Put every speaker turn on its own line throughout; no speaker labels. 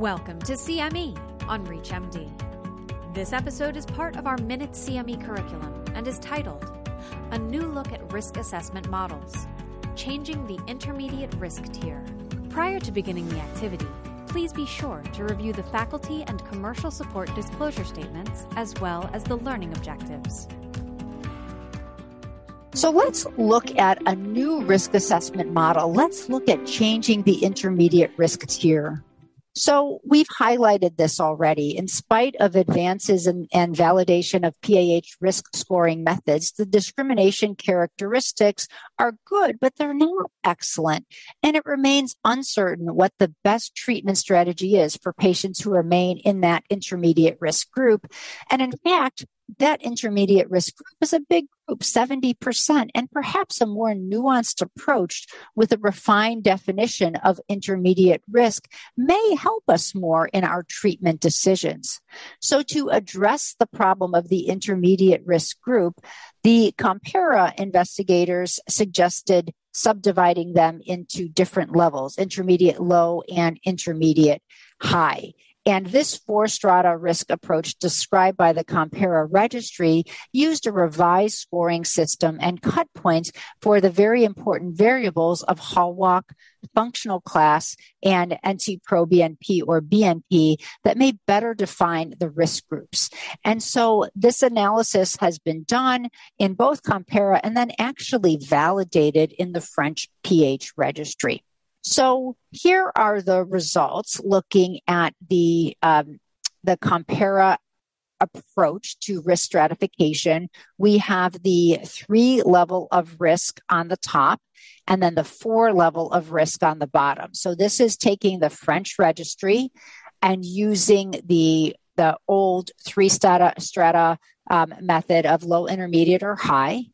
Welcome to CME on ReachMD. This episode is part of our Minute CME curriculum and is titled A New Look at Risk Assessment Models Changing the Intermediate Risk Tier. Prior to beginning the activity, please be sure to review the faculty and commercial support disclosure statements as well as the learning objectives.
So let's look at a new risk assessment model. Let's look at changing the intermediate risk tier. So we've highlighted this already. In spite of advances in, and validation of PAH risk scoring methods, the discrimination characteristics are good, but they're not excellent. And it remains uncertain what the best treatment strategy is for patients who remain in that intermediate risk group. And in fact, that intermediate risk group is a big group, 70%, and perhaps a more nuanced approach with a refined definition of intermediate risk may help us more in our treatment decisions. So, to address the problem of the intermediate risk group, the COMPERA investigators suggested subdividing them into different levels intermediate low and intermediate high. And this four strata risk approach described by the COMPERA registry used a revised scoring system and cut points for the very important variables of Hallwalk, functional class, and NT-proBNP or BNP that may better define the risk groups. And so this analysis has been done in both COMPERA and then actually validated in the French PH registry. So here are the results looking at the um, the COMPERA approach to risk stratification. We have the three level of risk on the top and then the four level of risk on the bottom. So this is taking the French registry and using the the old three strata, strata um, method of low, intermediate, or high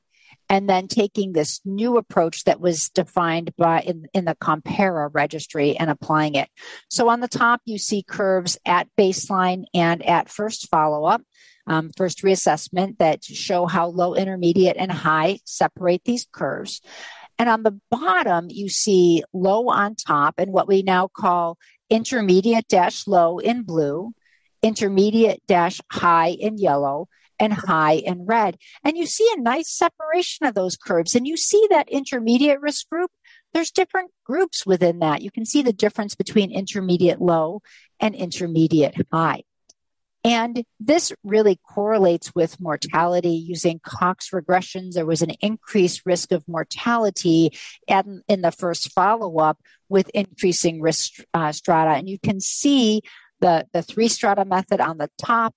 and then taking this new approach that was defined by in, in the COMPERA registry and applying it. So on the top, you see curves at baseline and at first follow up. Um, first reassessment that show how low, intermediate, and high separate these curves. And on the bottom, you see low on top and what we now call intermediate dash low in blue, intermediate dash high in yellow, and high in red. And you see a nice separation of those curves. And you see that intermediate risk group, there's different groups within that. You can see the difference between intermediate low and intermediate high. And this really correlates with mortality using Cox regressions. There was an increased risk of mortality in, in the first follow up with increasing risk uh, strata. And you can see the, the three strata method on the top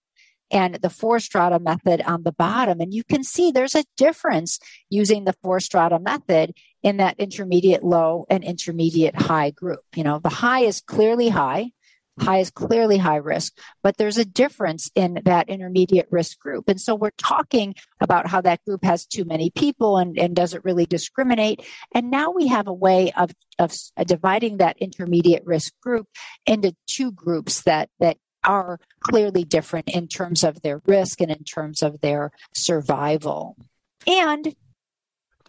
and the four strata method on the bottom. And you can see there's a difference using the four strata method in that intermediate low and intermediate high group. You know, the high is clearly high. High is clearly high risk, but there's a difference in that intermediate risk group. And so we're talking about how that group has too many people and, and doesn't really discriminate. And now we have a way of, of dividing that intermediate risk group into two groups that, that are clearly different in terms of their risk and in terms of their survival. And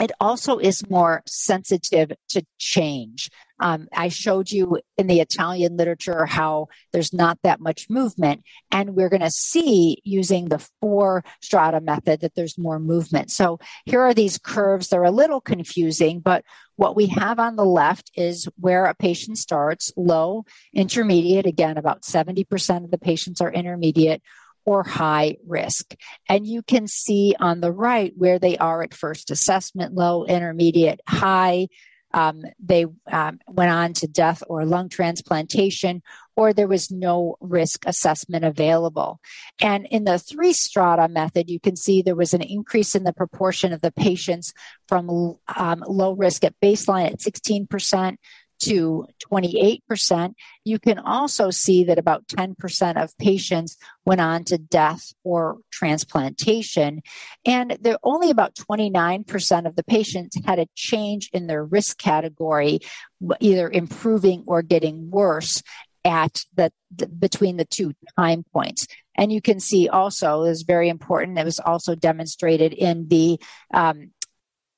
it also is more sensitive to change. Um, I showed you in the Italian literature how there's not that much movement, and we're going to see using the four strata method that there's more movement. So here are these curves. They're a little confusing, but what we have on the left is where a patient starts low, intermediate. Again, about 70% of the patients are intermediate or high risk. And you can see on the right where they are at first assessment low, intermediate, high. Um, they um, went on to death or lung transplantation, or there was no risk assessment available. And in the three strata method, you can see there was an increase in the proportion of the patients from um, low risk at baseline at 16% to 28%. You can also see that about 10% of patients went on to death or transplantation. And there only about 29% of the patients had a change in their risk category, either improving or getting worse at the, the, between the two time points and you can see also is very important it was also demonstrated in the um,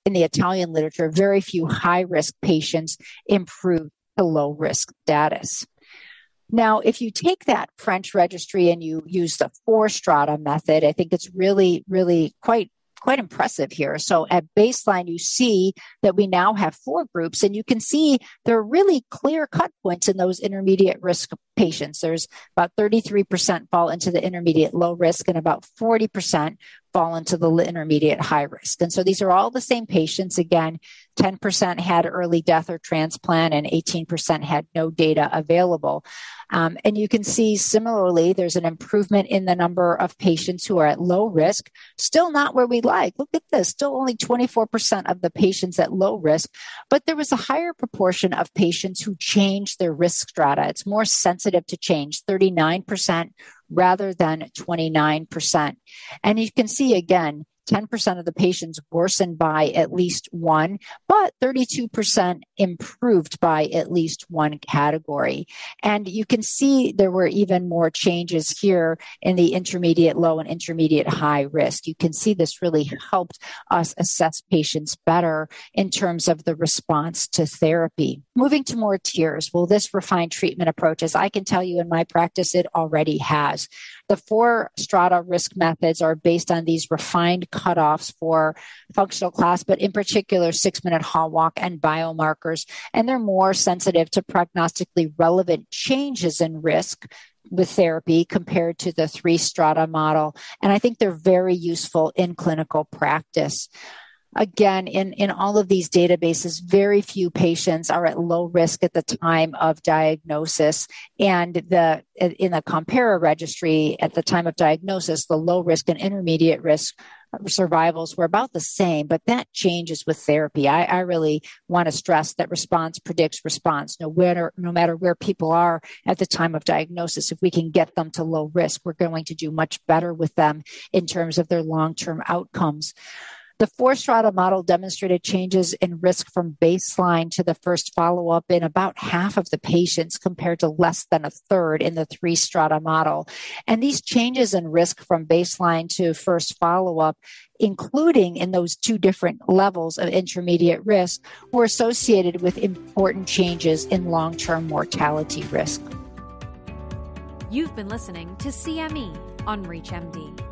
in the Italian literature, very few high risk patients improved to low risk status. Now, if you take that French registry and you use the four strata method, I think it's really, really quite quite impressive here. So at baseline, you see that we now have four groups, and you can see there are really clear cut points in those intermediate risk patients. There's about 33% fall into the intermediate low risk, and about 40% fall into the intermediate high risk. And so these are all the same patients. Again, 10% had early death or transplant, and 18% had no data available. Um, and you can see similarly, there's an improvement in the number of patients who are at low risk, still not where we'd like. Look at this, still only 24% of the patients at low risk, but there was a higher proportion of patients who changed their risk strata. It's more sensitive to change, 39% rather than 29%. And you can see again, 10% of the patients worsened by at least one, but 32% improved by at least one category. And you can see there were even more changes here in the intermediate low and intermediate high risk. You can see this really helped us assess patients better in terms of the response to therapy. Moving to more tiers, will this refine treatment approaches? I can tell you in my practice, it already has. The four strata risk methods are based on these refined cutoffs for functional class, but in particular, six minute hall walk and biomarkers. And they're more sensitive to prognostically relevant changes in risk with therapy compared to the three strata model. And I think they're very useful in clinical practice again in in all of these databases very few patients are at low risk at the time of diagnosis. And the in the COMPERA registry at the time of diagnosis the low risk and intermediate risk survivals were about the same but that changes with therapy. I, I really want to stress that response predicts response. No matter no matter where people are at the time of diagnosis if we can get them to low risk we're going to do much better with them in terms of their long-term outcomes the four strata model demonstrated changes in risk from baseline to the first follow up in about half of the patients compared to less than a third in the three strata model. And these changes in risk from baseline to first follow up including in those two different levels of intermediate risk, were associated with important changes in long term mortality risk.
You've been listening to CME on ReachMD.